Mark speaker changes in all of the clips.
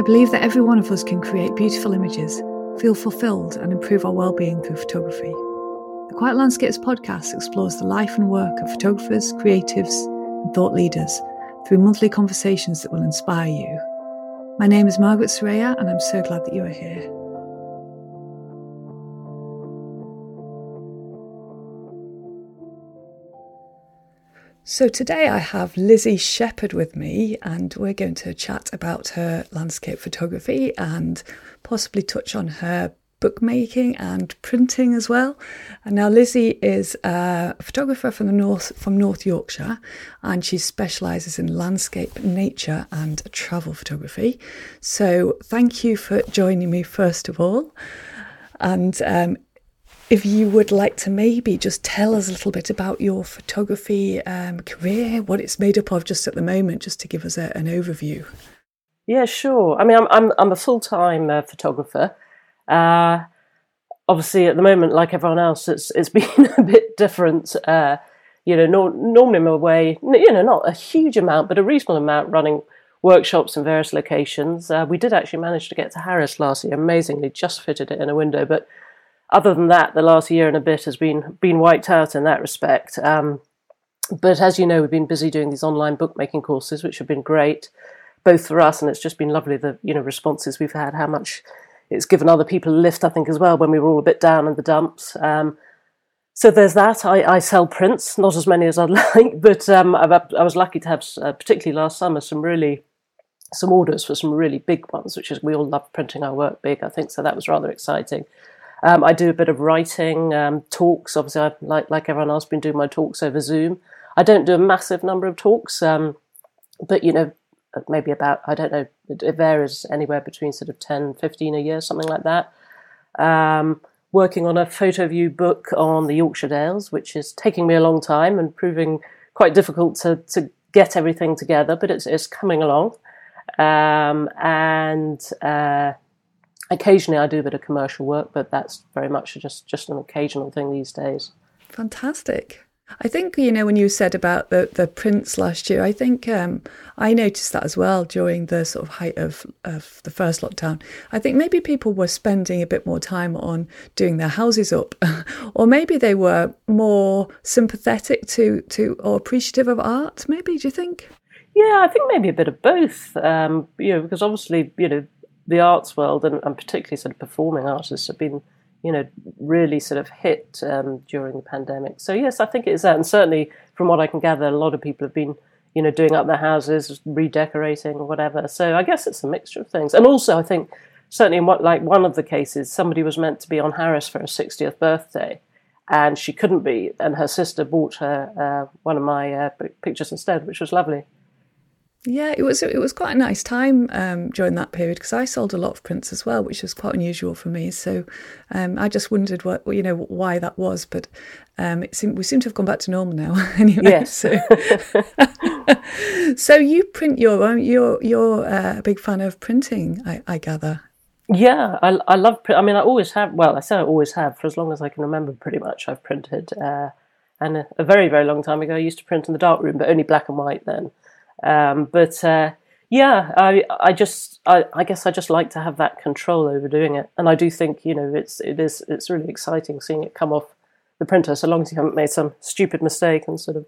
Speaker 1: I believe that every one of us can create beautiful images, feel fulfilled, and improve our well-being through photography. The Quiet Landscapes podcast explores the life and work of photographers, creatives, and thought leaders through monthly conversations that will inspire you. My name is Margaret Soraya, and I'm so glad that you are here. So today I have Lizzie Shepherd with me, and we're going to chat about her landscape photography and possibly touch on her bookmaking and printing as well. And now Lizzie is a photographer from the north from North Yorkshire, and she specialises in landscape, nature, and travel photography. So thank you for joining me first of all. And um, if you would like to maybe just tell us a little bit about your photography um, career, what it's made up of just at the moment, just to give us a, an overview.
Speaker 2: Yeah, sure. I mean, I'm I'm, I'm a full time uh, photographer. Uh, obviously, at the moment, like everyone else, it's it's been a bit different. Uh, you know, no, normally I'm away, you know, not a huge amount, but a reasonable amount running workshops in various locations. Uh, we did actually manage to get to Harris last year, amazingly, just fitted it in a window, but other than that, the last year and a bit has been been wiped out in that respect. Um, but as you know, we've been busy doing these online bookmaking courses, which have been great, both for us and it's just been lovely the you know responses we've had, how much it's given other people a lift, I think, as well when we were all a bit down in the dumps. Um, so there's that. I, I, sell prints, not as many as I'd like, but um, i was lucky to have, uh, particularly last summer, some really some orders for some really big ones, which is we all love printing our work big. I think so. That was rather exciting. Um, I do a bit of writing, um, talks. Obviously, I've, like like everyone else, been doing my talks over Zoom. I don't do a massive number of talks, um, but you know, maybe about I don't know. It, varies anywhere between sort of 10, 15 a year, something like that. Um, working on a fotoVUE book on the Yorkshire Dales, which is taking me a long time and proving quite difficult to to get everything together, but it's it's coming along. Um, and uh, occasionally I do a bit of commercial work, but that's very much just just an occasional thing these days.
Speaker 1: Fantastic. I think you know when you said about the the prints last year, I think um, I noticed that as well during the sort of height of of the first lockdown. I think maybe people were spending a bit more time on doing their houses up, or maybe they were more sympathetic to to or appreciative of art. Maybe do you think?
Speaker 2: Yeah, I think maybe a bit of both. Um, you know, because obviously you know the arts world and, and, particularly sort of performing artists have been, you know, really sort of hit um, during the pandemic. So yes, I think it is that, and certainly from what I can gather, a lot of people have been, you know, doing up their houses, redecorating or whatever. So I guess it's a mixture of things, and also I think certainly in what like one of the cases, somebody was meant to be on Harris for her sixtieth birthday. And she couldn't be, and her sister bought her uh, one of my uh, pictures instead, which was lovely.
Speaker 1: Yeah, it was it was quite a nice time um, during that period because I sold a lot of prints as well, which was quite unusual for me. So um, I just wondered what you know why that was, but um, it seemed, we seem to have gone back to normal now. anyway,
Speaker 2: yes.
Speaker 1: So, so you print your own. You're you're uh, a big fan of printing, I, I gather.
Speaker 2: Yeah, I, I love. I mean, I always have. Well, I say I always have for as long as I can remember. Pretty much, I've printed. Uh, and a, a very very long time ago, I used to print in the darkroom, but only black and white then. Um, but uh, yeah, I I just I, I, guess I just like to have that control over doing it, and I do think you know it's it is it's really exciting seeing it come off the printer, so long as you haven't made some stupid mistake and sort of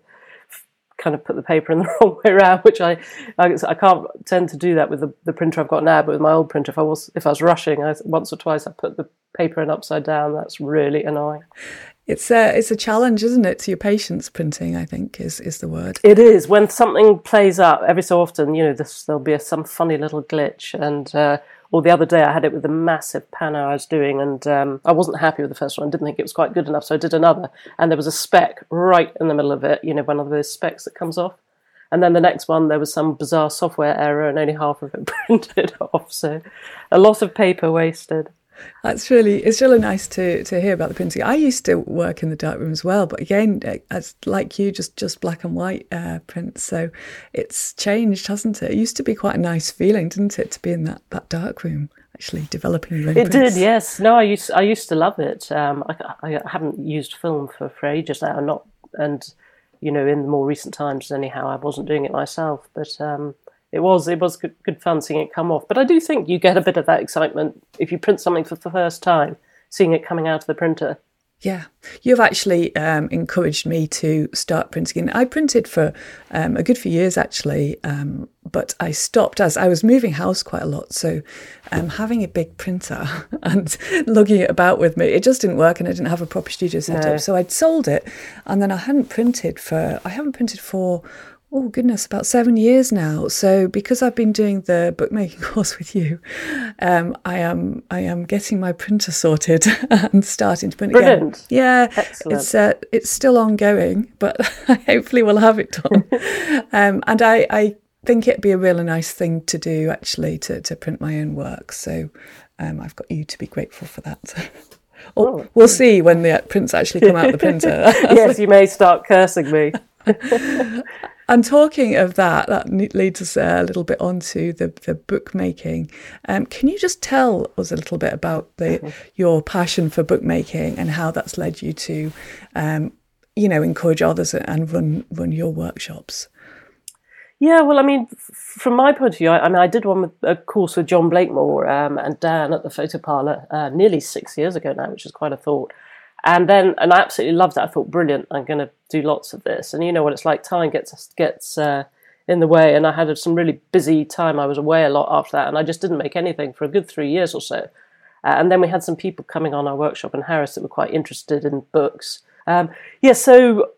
Speaker 2: kind of put the paper in the wrong way around, which I I, I can't tend to do that with the, the printer I've got now, but with my old printer, if I was if I was rushing, I, once or twice I put the paper in upside down. That's really annoying.
Speaker 1: It's a it's a challenge, isn't it? To your patience, printing. I think is is the word.
Speaker 2: It is when something plays up every so often. You know, this, there'll be a, some funny little glitch, and uh, or the other day I had it with a massive panel I was doing, and um, I wasn't happy with the first one. I didn't think it was quite good enough, so I did another, and there was a speck right in the middle of it. You know, one of those specks that comes off. And then the next one, there was some bizarre software error, and only half of it printed off. So, a lot of paper wasted.
Speaker 1: That's really it's really nice to to hear about the printing. I used to work in the dark room as well, but again, uh, as like you, just just black and white uh, prints. So it's changed, hasn't it? It used to be quite a nice feeling, didn't it, to be in that that dark room actually developing your own.
Speaker 2: It
Speaker 1: prints.
Speaker 2: did, yes. No, I used I used to love it. Um, I, I haven't used film for for ages now, not and you know in the more recent times anyhow. I wasn't doing it myself, but um, it was it was good, good fun seeing it come off. But I do think you get a bit of that excitement if you print something for the first time, seeing it coming out of the printer.
Speaker 1: Yeah, you've actually um, encouraged me to start printing. I printed for um, a good few years actually, um, but I stopped as I was moving house quite a lot. So um, having a big printer and lugging it about with me, it just didn't work, and I didn't have a proper studio set no. up. So I'd sold it, and then I hadn't printed for I haven't printed for oh goodness, about seven years now. So because I've been doing the bookmaking course with you, um, I am I am getting my printer sorted and starting to print
Speaker 2: Brilliant.
Speaker 1: again. Yeah,
Speaker 2: Excellent.
Speaker 1: it's uh, it's still ongoing, but hopefully we'll have it done. um, and I, I think it'd be a really nice thing to do actually to to print my own work. So um, I've got you to be grateful for that. Oh, we'll see when the prints actually come out of the printer.
Speaker 2: yes, you may start cursing me.
Speaker 1: And talking of that, that leads us a little bit onto the, the bookmaking. Um, can you just tell us a little bit about the mm-hmm. your passion for bookmaking and how that's led you to, um, you know, encourage others and run run your workshops?
Speaker 2: Yeah, well, I mean, from my point of view, I, I mean, I did one with a course with John Blakemore um, and Dan at the Photo Parlour uh, nearly six years ago now, which is quite a thought. And then, and I absolutely loved it. I thought, brilliant, I'm going to do lots of this. And you know what it's like, time gets gets uh, in the way. And I had some really busy time. I was away a lot after that, and I just didn't make anything for a good three years or so. Uh, and then we had some people coming on our workshop in Harris that were quite interested in books. Um, yeah, so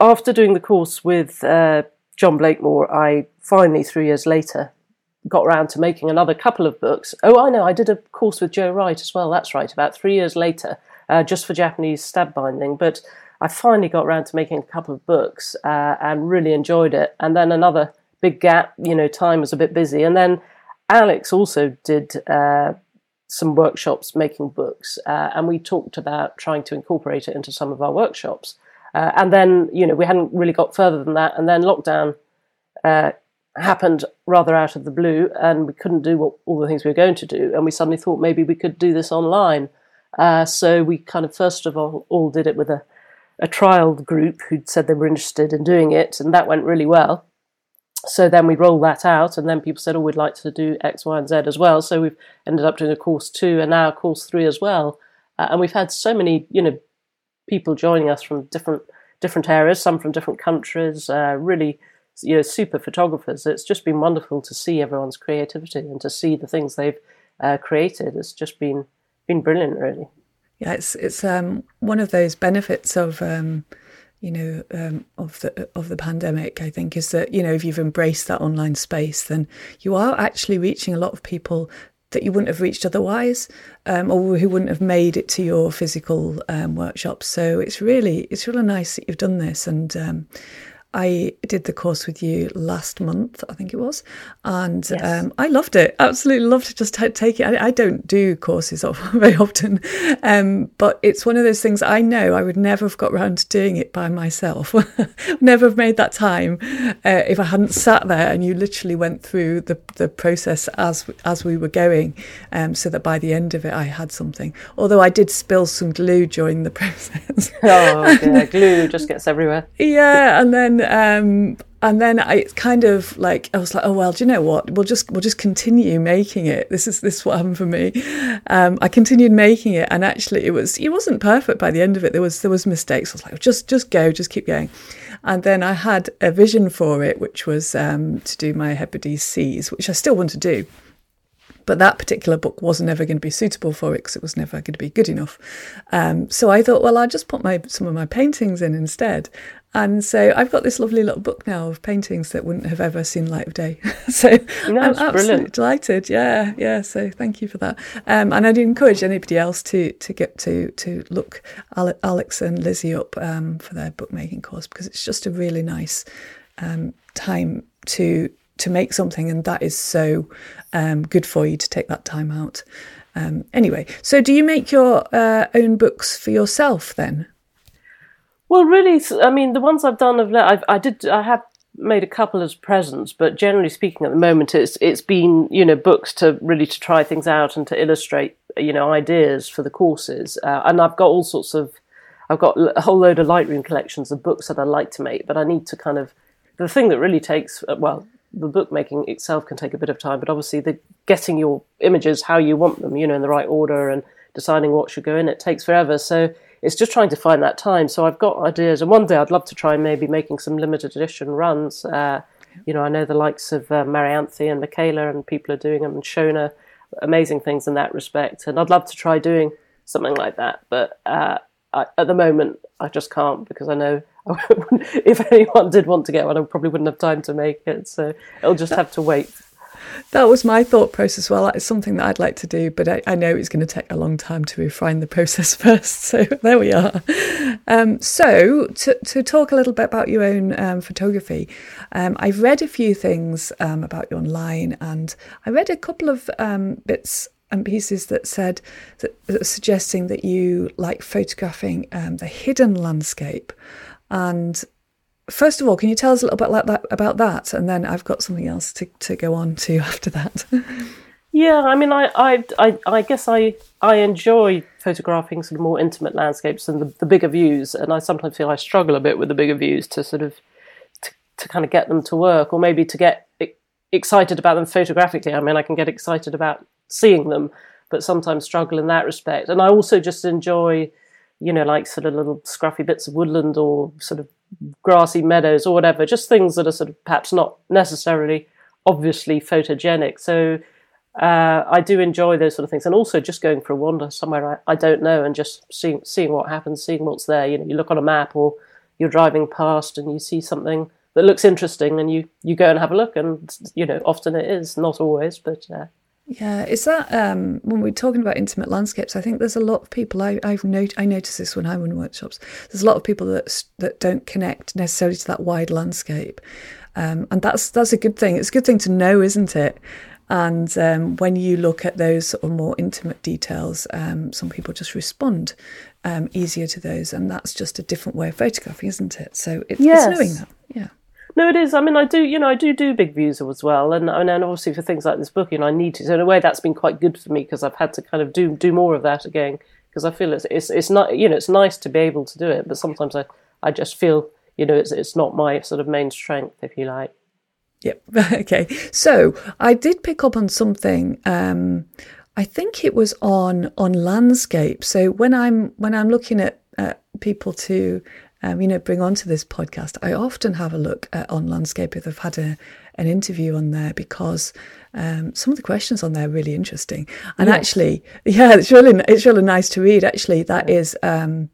Speaker 2: after doing the course with uh, John Blakemore, I finally, three years later, got around to making another couple of books. Oh, I know, I did a course with Joe Wright as well. That's right, about three years later uh, just for Japanese stab binding. But I finally got around to making a couple of books uh, and really enjoyed it. And then another big gap, you know, time was a bit busy. And then Alex also did uh, some workshops making books, uh, and we talked about trying to incorporate it into some of our workshops. Uh, and then, you know, we hadn't really got further than that. And then lockdown uh, happened rather out of the blue, and we couldn't do what, all the things we were going to do. And we suddenly thought maybe we could do this online. Uh, so we kind of first of all all did it with a, a trial group who'd said they were interested in doing it, and that went really well. So then we rolled that out, and then people said, "Oh, we'd like to do X, Y, and Z as well." So we've ended up doing a course two, and now a course three as well. Uh, and we've had so many, you know, people joining us from different different areas, some from different countries. Uh, really, you know, super photographers. It's just been wonderful to see everyone's creativity and to see the things they've uh, created. It's just been been brilliant, really.
Speaker 1: Yeah, it's it's um, one of those benefits of um, you know um, of the of the pandemic. I think is that you know if you've embraced that online space, then you are actually reaching a lot of people that you wouldn't have reached otherwise, um, or who wouldn't have made it to your physical um, workshops. So it's really it's really nice that you've done this, and um, I did the course with you last month, I think it was, and yes. um, I loved it. Absolutely loved it. Just t- take it. I, I, don't do courses very often, um, but it's one of those things I know I would never have got around to doing it by myself. never have made that time uh, if I hadn't sat there and you literally went through the, the process as as we were going, um, so that by the end of it I had something. Although I did spill some glue during the process.
Speaker 2: oh yeah, glue just gets everywhere.
Speaker 1: yeah, and then um, and then I kind of like I was like, oh well, do you know what? We'll just we'll just continue making it. This is this is what happened for me. Um, I continued making it, and actually, it was it wasn't perfect by the end of it. There was there was mistakes. I was like, just just go, just keep going. And then I had a vision for it, which was um, to do my Hebrides Seas, which I still want to do. But that particular book wasn't ever going to be suitable for it because it was never going to be good enough. Um, so I thought, well, I'll just put my some of my paintings in instead. And so I've got this lovely little book now of paintings that wouldn't have ever seen light of day. so no, I'm absolutely brilliant. delighted. Yeah, yeah. So thank you for that. Um, and I'd encourage anybody else to to get to to look Alex and Lizzie up um, for their bookmaking course because it's just a really nice um, time to to make something, and that is so um, good for you to take that time out. Um, anyway, so do you make your uh, own books for yourself then?
Speaker 2: Well, really, I mean, the ones I've done, I've, I did, I have made a couple as presents, but generally speaking, at the moment, it's it's been you know books to really to try things out and to illustrate you know ideas for the courses, uh, and I've got all sorts of, I've got a whole load of Lightroom collections of books that I like to make, but I need to kind of the thing that really takes uh, well the bookmaking itself can take a bit of time, but obviously the getting your images how you want them, you know, in the right order and deciding what should go in, it takes forever. So it's just trying to find that time. So I've got ideas, and one day I'd love to try maybe making some limited edition runs. Uh, you know, I know the likes of uh, Marianthe and Michaela and people are doing them, and Shona, amazing things in that respect. And I'd love to try doing something like that, but uh, I, at the moment I just can't because I know if anyone did want to get one, I probably wouldn't have time to make it. So it'll just have to wait.
Speaker 1: That was my thought process. Well, it's something that I'd like to do, but I, I, know it's going to take a long time to refine the process first. So there we are. Um, so to, to talk a little bit about your own um, photography, um, I've read a few things um, about you online, and I read a couple of um, bits and pieces that said that, that suggesting that you like photographing um, the hidden landscape and first of all, can you tell us a little bit that about that, and then I've got something else to, to go on to after that.
Speaker 2: yeah, I mean, I, I, I, I, guess I, I enjoy photographing sort of more intimate landscapes and the, the bigger views, and I sometimes feel I struggle a bit with the bigger views to sort of to, to kind of get them to work, or maybe to get excited about them photographically. I mean, I can get excited about seeing them, but sometimes struggle in that respect. And I also just enjoy you know, like sort of little scruffy bits of woodland or sort of grassy meadows or whatever, just things that are sort of perhaps not necessarily obviously photogenic. So uh, I do enjoy those sort of things, and also just going for a wander somewhere I, I, don't know and just seeing seeing what happens, seeing what's there. You know, you look on a map or you're driving past and you see something that looks interesting, and you you go and have a look, and you know, often it is, not always, but uh,
Speaker 1: yeah, is that um, when we're talking about intimate landscapes? I think there's a lot of people. I, I've not, I notice this when I'm in workshops. There's a lot of people that that don't connect necessarily to that wide landscape, um, and that's that's a good thing. It's a good thing to know, isn't it? And um, when you look at those sort of more intimate details, um, some people just respond um, easier to those, and that's just a different way of photographing, isn't it? So it, yes. it's knowing that, yeah.
Speaker 2: No, it is. I mean, I do, you know, I do do big views as well, and and obviously for things like this book, you know, I need to. So in a way, that's been quite good for me because I've had to kind of do do more of that again because I feel it's it's it's not you know it's nice to be able to do it, but sometimes I I just feel you know it's it's not my sort of main strength, if you like.
Speaker 1: Yep. okay. So I did pick up on something. Um, I think it was on on landscape. So when I'm when I'm looking at uh, people to um, you know, bring onto this podcast, I often have a look at on Landscape if I've had a, an interview on there because um, some of the questions on there are really interesting. And yes. actually, yeah, it's really it's really nice to read. Actually, that is um,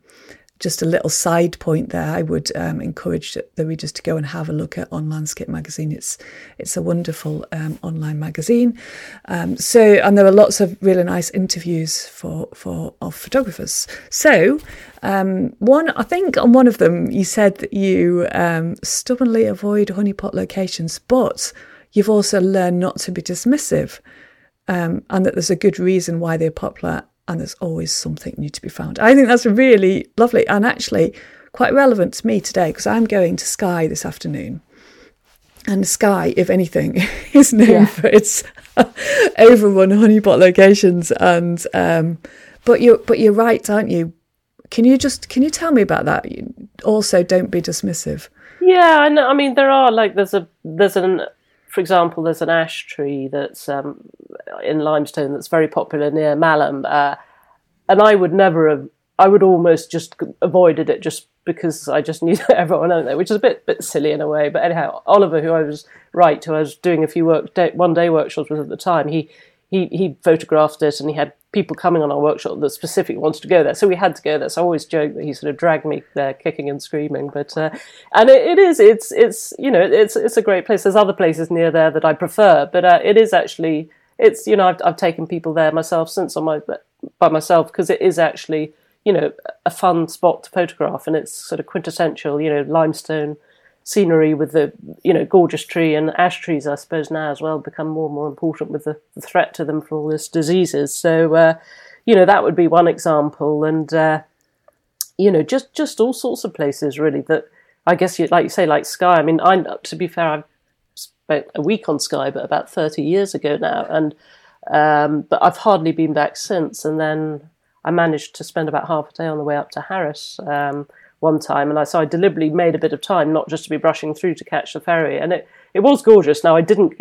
Speaker 1: just a little side point there, I would um, encourage the readers to go and have a look at On Landscape magazine. It's it's a wonderful um, online magazine. Um, so and there are lots of really nice interviews for for of photographers. So um, one, I think on one of them you said that you um, stubbornly avoid honeypot locations, but you've also learned not to be dismissive. Um, and that there's a good reason why they're popular and there's always something new to be found. I think that's really lovely and actually quite relevant to me today because I'm going to Skye this afternoon. And Skye, if anything, is known yeah. for its overrun honeypot locations. And um, but you're but you're right, aren't you? Can you just can you tell me about that? Also, don't be dismissive.
Speaker 2: Yeah, I know. I mean, there are like there's a there's an for example, there's an ash tree that's um, in limestone that's very popular near Malham, uh, and I would never have. I would almost just avoided it just because I just knew that everyone owned it, which is a bit bit silly in a way. But anyhow, Oliver, who I was right, who I was doing a few work day, one day workshops with at the time, he he he photographed it and he had people coming on our workshop that specifically wanted to go there. So we had to go there. So I always joke that he sort of dragged me there kicking and screaming. But uh, and it, it is it's it's you know it's it's a great place. There's other places near there that I prefer, but uh, it is actually it's you know I've I've taken people there myself since on my by myself because it is actually you know a fun spot to photograph and it's sort of quintessential you know limestone scenery with the you know gorgeous tree and ash trees I suppose now as well become more and more important with the, the threat to them from all these diseases. So uh, you know that would be one example. And uh, you know just just all sorts of places really that I guess you like you say like Skye. I mean I to be fair I've spent a week on Skye, but about 30 years ago now. And um, but I've hardly been back since. And then I managed to spend about half a day on the way up to Harris um, one time, and I so I deliberately made a bit of time, not just to be brushing through to catch the ferry, and it it was gorgeous. Now I didn't.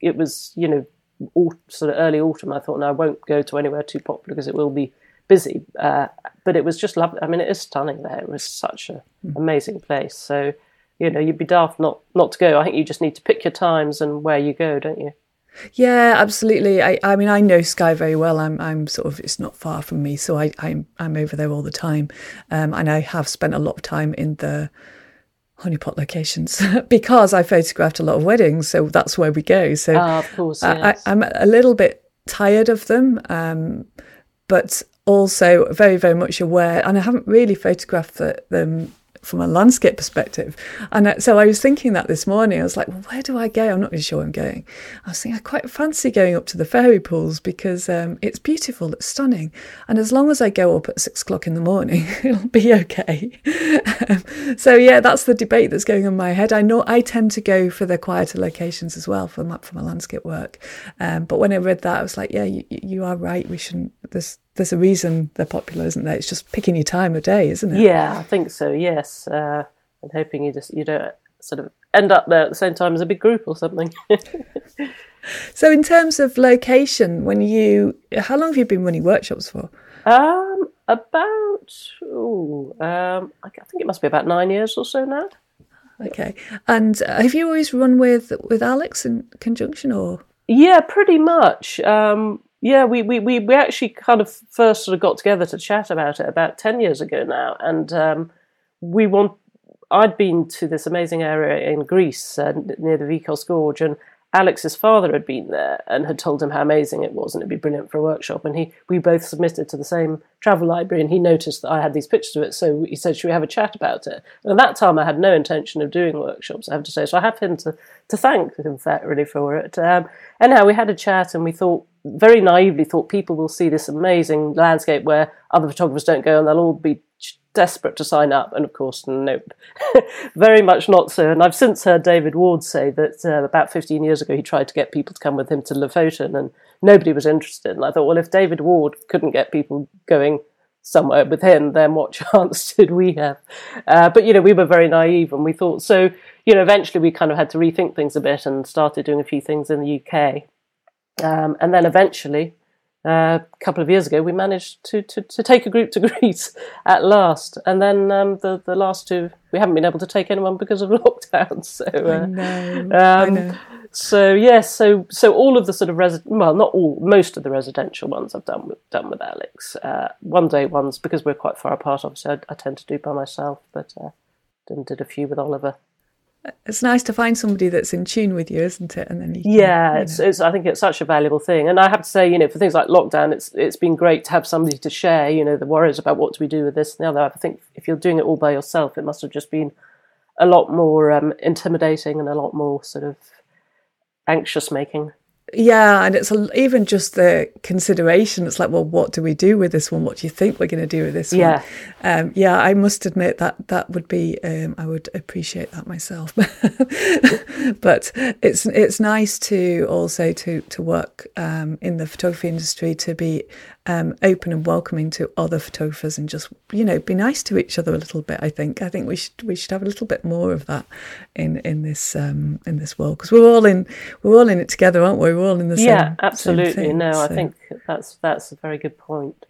Speaker 2: It was you know all, sort of early autumn. I thought, no, I won't go to anywhere too popular because it will be busy. Uh, but it was just lovely. I mean, it is stunning there. It was such an mm. amazing place. So you know, you'd be daft not not to go. I think you just need to pick your times and where you go, don't you?
Speaker 1: Yeah, absolutely. I, I mean, I know Skye very well. I'm, I'm sort of, it's not far from me, so I, I'm, I'm over there all the time, um, and I have spent a lot of time in the honeypot locations because I photographed a lot of weddings, so that's where we go. So,
Speaker 2: ah, of course,
Speaker 1: yes. I, am a little bit tired of them, um, but also very, very much aware, and I haven't really photographed the, them from a landscape perspective. And uh, so I was thinking that this morning. I was like, well, where do I go? I'm not really sure I'm going. I was thinking I quite fancy going up to the fairy pools because um, it's beautiful, it's stunning. And as long as I go up at six o'clock in the morning, it'll be okay. um, so yeah, that's the debate that's going on in my head. I know I tend to go for the quieter locations as well for my, for my landscape work. Um, but when I read that, I was like, yeah, you, you are right. We shouldn't. There's there's a reason they're popular, isn't there? It's just picking your time of day, isn't it?
Speaker 2: Yeah, I think so. Yes, uh, I'm hoping you just you don't sort of end up there at the same time as a big group or something.
Speaker 1: so, in terms of location, when you how long have you been running workshops for?
Speaker 2: Um, about ooh, um, I think it must be about nine years or so now.
Speaker 1: Okay, and have you always run with with Alex in conjunction, or?
Speaker 2: Yeah, pretty much. Um, yeah, we, we, we, we actually kind of first sort of got together to chat about it about 10 years ago now. And um, we want, I'd been to this amazing area in Greece uh, near the Vikos Gorge, and Alex's father had been there and had told him how amazing it was and it'd be brilliant for a workshop. And he, we both submitted to the same travel library, and he noticed that I had these pictures of it. So he said, "Should we have a chat about it?" And at that time, I had no intention of doing workshops. I have to say, so I have him to to thank, in fact, really for it. Um, anyhow, we had a chat, and we thought very naively thought people will see this amazing landscape where other photographers don't go, and they'll all be desperate to sign up. And of course, nope, very much not so. And I've since heard David Ward say that uh, about 15 years ago he tried to get people to come with him to Lofoten and nobody was interested. And I thought, well, if David Ward couldn't get people going somewhere with him, then what chance did we have? Uh, but, you know, we were very naive and we thought, so, you know, eventually we kind of had to rethink things a bit and started doing a few things in the UK. Um, and then eventually, uh, a couple of years ago, we managed to, to, to, take a group to Greece at last. And then um, the, the last two, we haven't been able to take anyone because of lockdown. So, uh,
Speaker 1: I know. Um, I know.
Speaker 2: So yes, so so all of the sort of resi- well, not all, most of the residential ones I've done with done with Alex. Uh, one day ones because we're quite far apart. Obviously, I, I tend to do by myself, but uh, did a few with Oliver
Speaker 1: it's nice to find somebody that's in tune with you, isn't it? And then
Speaker 2: you can, yeah, you it's, it's, I think it's such a valuable thing. And I have to say, you know, for things like lockdown, it's it's been great to have somebody to share. You know, the worries about what do we do with this and the other. I think if you're doing it all by yourself, it must have just been a lot more um, intimidating and a lot more sort of anxious making.
Speaker 1: Yeah, and it's a, even just the consideration. It's like, well, what do we do with this one? What do you think we're going to do with this
Speaker 2: yeah.
Speaker 1: one? Um, yeah, I must admit that that would be. Um, I would appreciate that myself. but it's it's nice to also to to work um, in the photography industry to be um, open and welcoming to other photographers and just you know be nice to each other a little bit. I think I think we should we should have a little bit more of that in in this um, in this world because we're all in we're all in it together, aren't we? We're all in the
Speaker 2: same. Yeah, absolutely. Same thing, no, so. I think that's that's a very good point.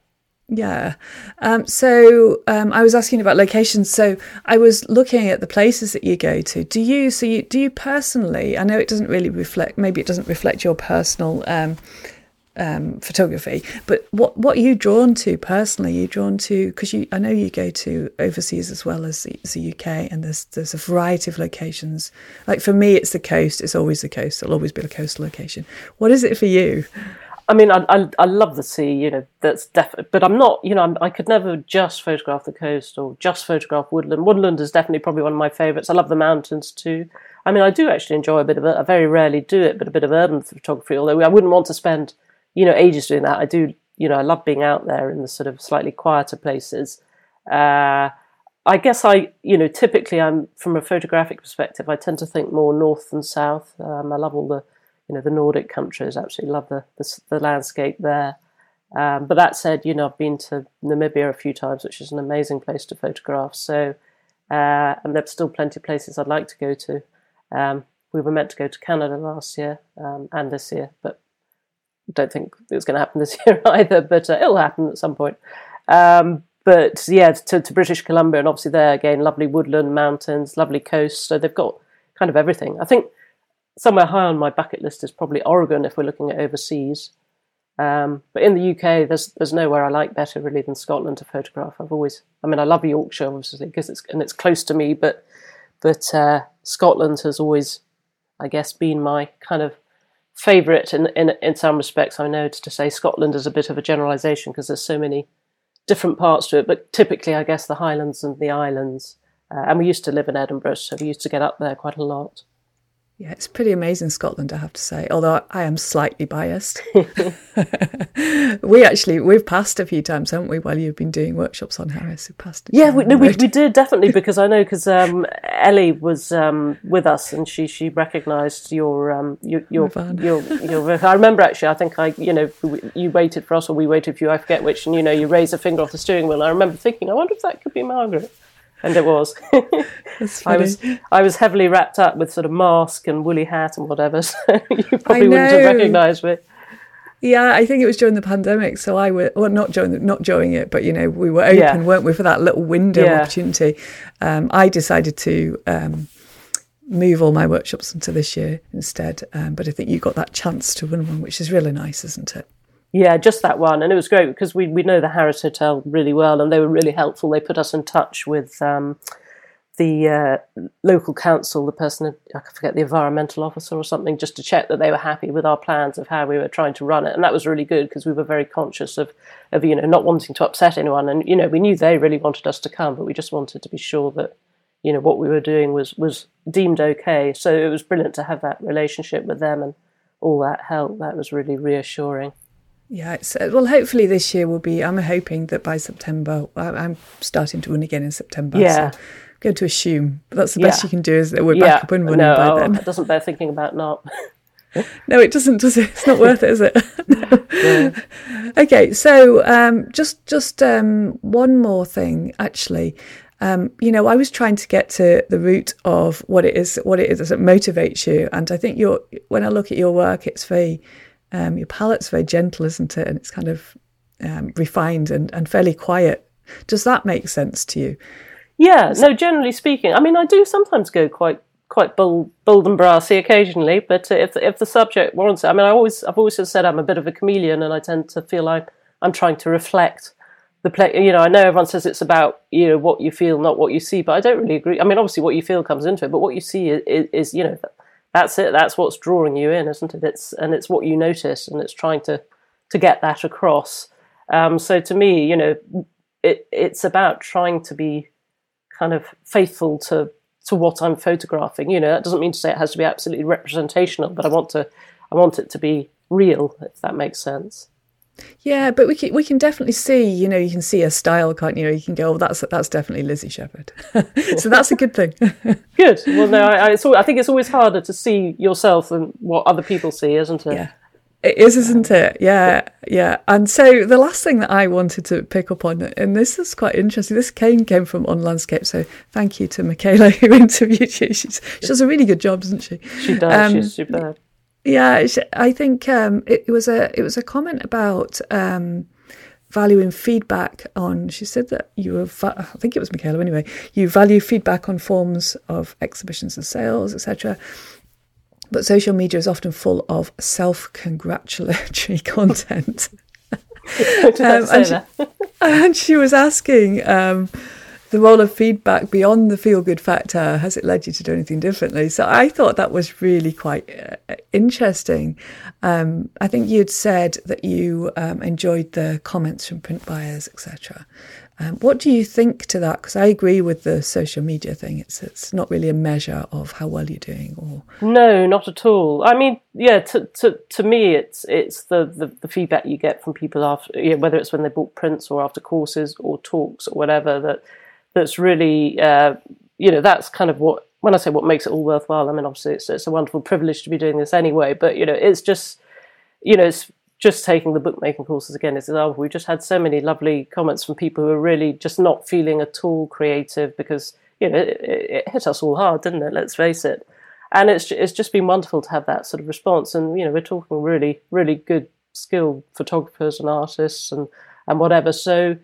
Speaker 1: Yeah. Um, so um, I was asking about locations. So I was looking at the places that you go to. Do you so you do you personally? I know it doesn't really reflect. Maybe it doesn't reflect your personal um, um, photography. But what what are you drawn to personally? Are you drawn to because you I know you go to overseas as well as the, as the, UK, and there's there's a variety of locations. Like for me, it's the coast. It's always the coast. It'll always be a coastal location. What is it for you?
Speaker 2: I mean, I, I, I love the sea. You know, that's definitely. But I'm not. You know, I'm, i could never just photograph the coast or just photograph woodland. Woodland is definitely probably one of my favourites. I love the mountains too. I mean, I do actually enjoy a bit of it. I very rarely do it, but a bit of urban photography. Although I wouldn't want to spend you know, ages doing that. I do, you know, I love being out there in the sort of slightly quieter places. Uh, I guess I, you know, typically I'm from a photographic perspective. I tend to think more north than south. Um, I love all the, you know, the Nordic countries. Absolutely love the the, the landscape there. Um, but that said, you know, I've been to Namibia a few times, which is an amazing place to photograph. So, uh, and there's still plenty of places I'd like to go to. Um, we were meant to go to Canada last year um, and this year, but don't think it's going to happen this year either. But uh, it'll happen at some point. Um, but yeah, to, to, British Columbia, and obviously there again, lovely woodland, mountains, lovely coast. So they've got kind of everything. I think somewhere high on my bucket list is probably Oregon if we're looking at overseas. Um, but in the UK, there's there's nowhere I like better really than Scotland to photograph. I've always, I mean, I love Yorkshire obviously because it's and it's close to me, but but uh, Scotland has always, I guess, been my kind of favourite in, in in some respects. I know it's to say Scotland is a bit of a generalisation because there's so many different parts to it, but typically, I guess, the Highlands and the islands. Uh, and we used to live in Edinburgh, so we used to get up there quite a lot.
Speaker 1: Yeah, it's pretty amazing Scotland, I have to say. Although I am slightly biased. we actually we've passed a few times, haven't we? While you've been doing workshops on Harris, we passed.
Speaker 2: Yeah, we, no, we, we did definitely because I know because um, Ellie was um, with us and she she recognised your um, your your, your, your I remember actually. I think I you know you waited for us or we waited for you. I forget which, and you know you raised a finger off the steering wheel. I remember thinking, I wonder if that could be Margaret and it was. I was I was heavily wrapped up with sort of mask and woolly hat and whatever, so you probably wouldn't have recognised me.
Speaker 1: Yeah, I think it was during the pandemic. So I was well, not during not during it, but you know, we were open, yeah. weren't we, for that little window yeah. opportunity. Um, I decided to um, move all my workshops into this year instead. Um, but I think you got that chance to win one, which is really nice, isn't it?
Speaker 2: Yeah, just that one, and it was great because we we know the Harris Hotel really well, and they were really helpful. They put us in touch with um, the uh, local council, the person I forget the environmental officer or something, just to check that they were happy with our plans of how we were trying to run it, and that was really good because we were very conscious of of you know not wanting to upset anyone, and you know we knew they really wanted us to come, but we just wanted to be sure that you know what we were doing was was deemed okay. So it was brilliant to have that relationship with them and all that help. That was really reassuring.
Speaker 1: Yeah, uh, well, hopefully this year will be. I'm hoping that by September, I'm starting to run again in September.
Speaker 2: Yeah. So
Speaker 1: I'm going to assume. That's the yeah. best you can do is that we're yeah. back up and running no, by then.
Speaker 2: It doesn't bear thinking about not.
Speaker 1: no, it doesn't, does it? It's not worth it, is it? no. yeah. Okay, so um, just just um, one more thing, actually. Um, you know, I was trying to get to the root of what it is, what it is that motivates you, and I think you're. When I look at your work, it's very um, your palette's very gentle, isn't it? And it's kind of um, refined and, and fairly quiet. Does that make sense to you?
Speaker 2: Yeah, no, generally speaking. I mean, I do sometimes go quite quite bold, bold and brassy occasionally, but if if the subject warrants it, I mean, I always I've always said I'm a bit of a chameleon, and I tend to feel like I'm trying to reflect the play. You know, I know everyone says it's about you know what you feel, not what you see, but I don't really agree. I mean, obviously, what you feel comes into it, but what you see is, is you know that's it. That's what's drawing you in, isn't it? It's and it's what you notice, and it's trying to to get that across. Um, so to me, you know, it, it's about trying to be kind of faithful to to what I'm photographing. You know, that doesn't mean to say it has to be absolutely representational, but I want to I want it to be real, if that makes sense.
Speaker 1: Yeah, but we can we can definitely see, you know, you can see a style, can't you? You can go, oh, that's that's definitely Lizzie Shepherd. so that's a good thing.
Speaker 2: good. Well, no, I, I, I think it's always harder to see yourself than what other people see, isn't it?
Speaker 1: Yeah. It is, isn't it? Yeah, yeah. And so the last thing that I wanted to pick up on, and this is quite interesting. This came came from On Landscape, so thank you to Michaela who interviewed you. She's, she does a really good job, doesn't she?
Speaker 2: She does. Um, She's superb.
Speaker 1: Yeah, I think um, it was a it was a comment about um, valuing feedback on. She said that you were, I think it was Michaela anyway. You value feedback on forms of exhibitions and sales, etc. But social media is often full of self-congratulatory content.
Speaker 2: um,
Speaker 1: and, she, and, she, was asking um, the role of feedback beyond the feel good factor has it led you to do anything differently? So i thought that was really quite uh, interesting. Um, i think you'd said that you um, enjoyed the comments from print buyers etc um, what do you think to that? Because i agree with the social media thing. It's it's not really a measure of how well you're doing or
Speaker 2: no not at all. I mean yeah to to, to me it's it's the, the, the feedback you get from people after you know, whether it's when they bought prints or after courses or talks or whatever that that's really uh, you know that's kind of what when I say what makes it all worthwhile. I mean, obviously it's it's a wonderful privilege to be doing this anyway, but you know it's just you know it's just taking the bookmaking courses again as an example. We just had so many lovely comments from people who are really just not feeling at all creative because you know it, it hit us all hard, didn't it? Let's face it. and it's it's just been wonderful to have that sort of response. And you know, we're talking really really good skilled photographers and artists and and whatever. So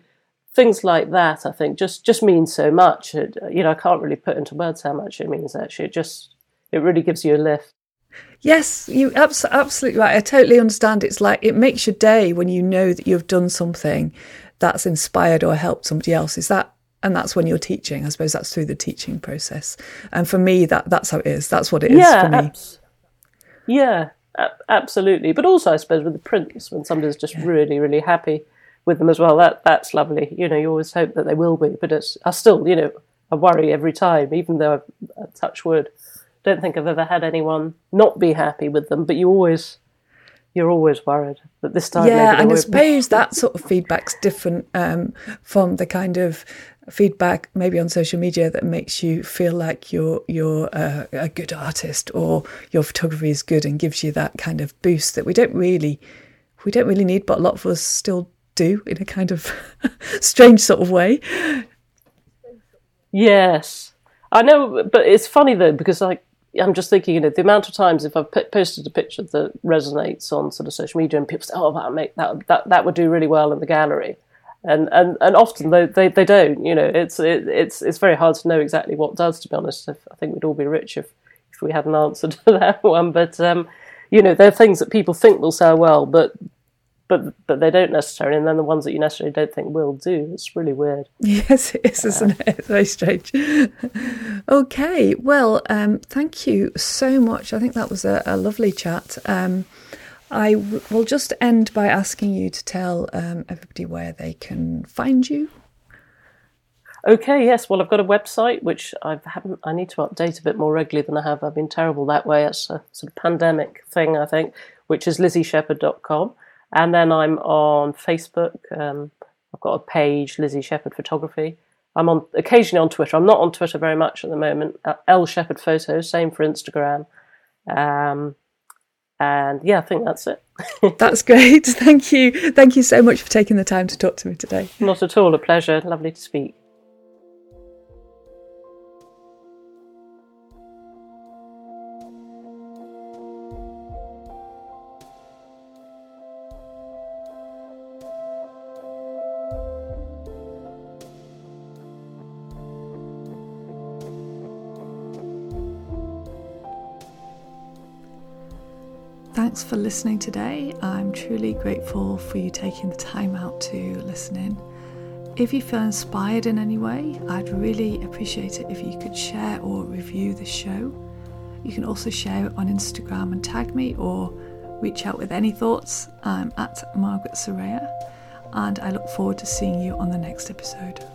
Speaker 2: things like that, I think, just just means so much. It, you know, I can't really put into words how much it means. Actually, it just it really gives you a lift.
Speaker 1: Yes, you abs- absolutely right. I totally understand. It's like it makes your day when you know that you've done something that's inspired or helped somebody else. Is that and that's when you're teaching. I suppose that's through the teaching process. And for me, that that's how it is. That's what it is
Speaker 2: yeah,
Speaker 1: for me.
Speaker 2: Abs- yeah, absolutely. But also, I suppose with the prints, when somebody's just yeah. really, really happy with them as well, that that's lovely. You know, you always hope that they will be, but it's I still, you know, I worry every time, even though I touch wood. Don't think I've ever had anyone not be happy with them, but you always you're always worried that this time.
Speaker 1: Yeah, and I suppose that sort of feedback's different um, from the kind of feedback maybe on social media that makes you feel like you're you're a, a, good artist or your photography is good and gives you that kind of boost that we don't really we don't really need but a lot of us still do in a kind of strange sort of way
Speaker 2: yes i know but it's funny though because like I'm just thinking, you know, the amount of times if I've p- posted a picture that resonates on sort of social media and people say, "Oh, that make that that that would do really well in the gallery," and and and often they they, they don't. You know, it's it, it's it's very hard to know exactly what does. To be honest, I think we'd all be rich if if we had an answer to that one. But um, you know, there are things that people think will sell well, but but but they don't necessarily, and then the ones that you necessarily don't think will do. It's really weird.
Speaker 1: Yes, it is, isn't it? It's very strange. okay, well, um, thank you so much. I think that was a, a lovely chat. Um, I w- will just end by asking you to tell um, everybody where they can find you.
Speaker 2: Okay, yes. Well, I've got a website which I haven't. I need to update a bit more regularly than I have. I've been terrible that way. It's a sort of pandemic thing, I think, which is lizzieshepherd.com. And then I'm on Facebook. Um, I've got a page, Lizzie Shepherd Photography. I'm on occasionally on Twitter. I'm not on Twitter very much at the moment. Uh, L Shepherd Photos, same for Instagram. Um, and yeah, I think that's it.
Speaker 1: that's great. Thank you. Thank you so much for taking the time to talk to me today.
Speaker 2: Not at all. A pleasure. Lovely to speak.
Speaker 1: Thanks for listening today. I'm truly grateful for you taking the time out to listen in. If you feel inspired in any way, I'd really appreciate it if you could share or review the show. You can also share it on Instagram and tag me or reach out with any thoughts. I'm at Margaret Soraya, and I look forward to seeing you on the next episode.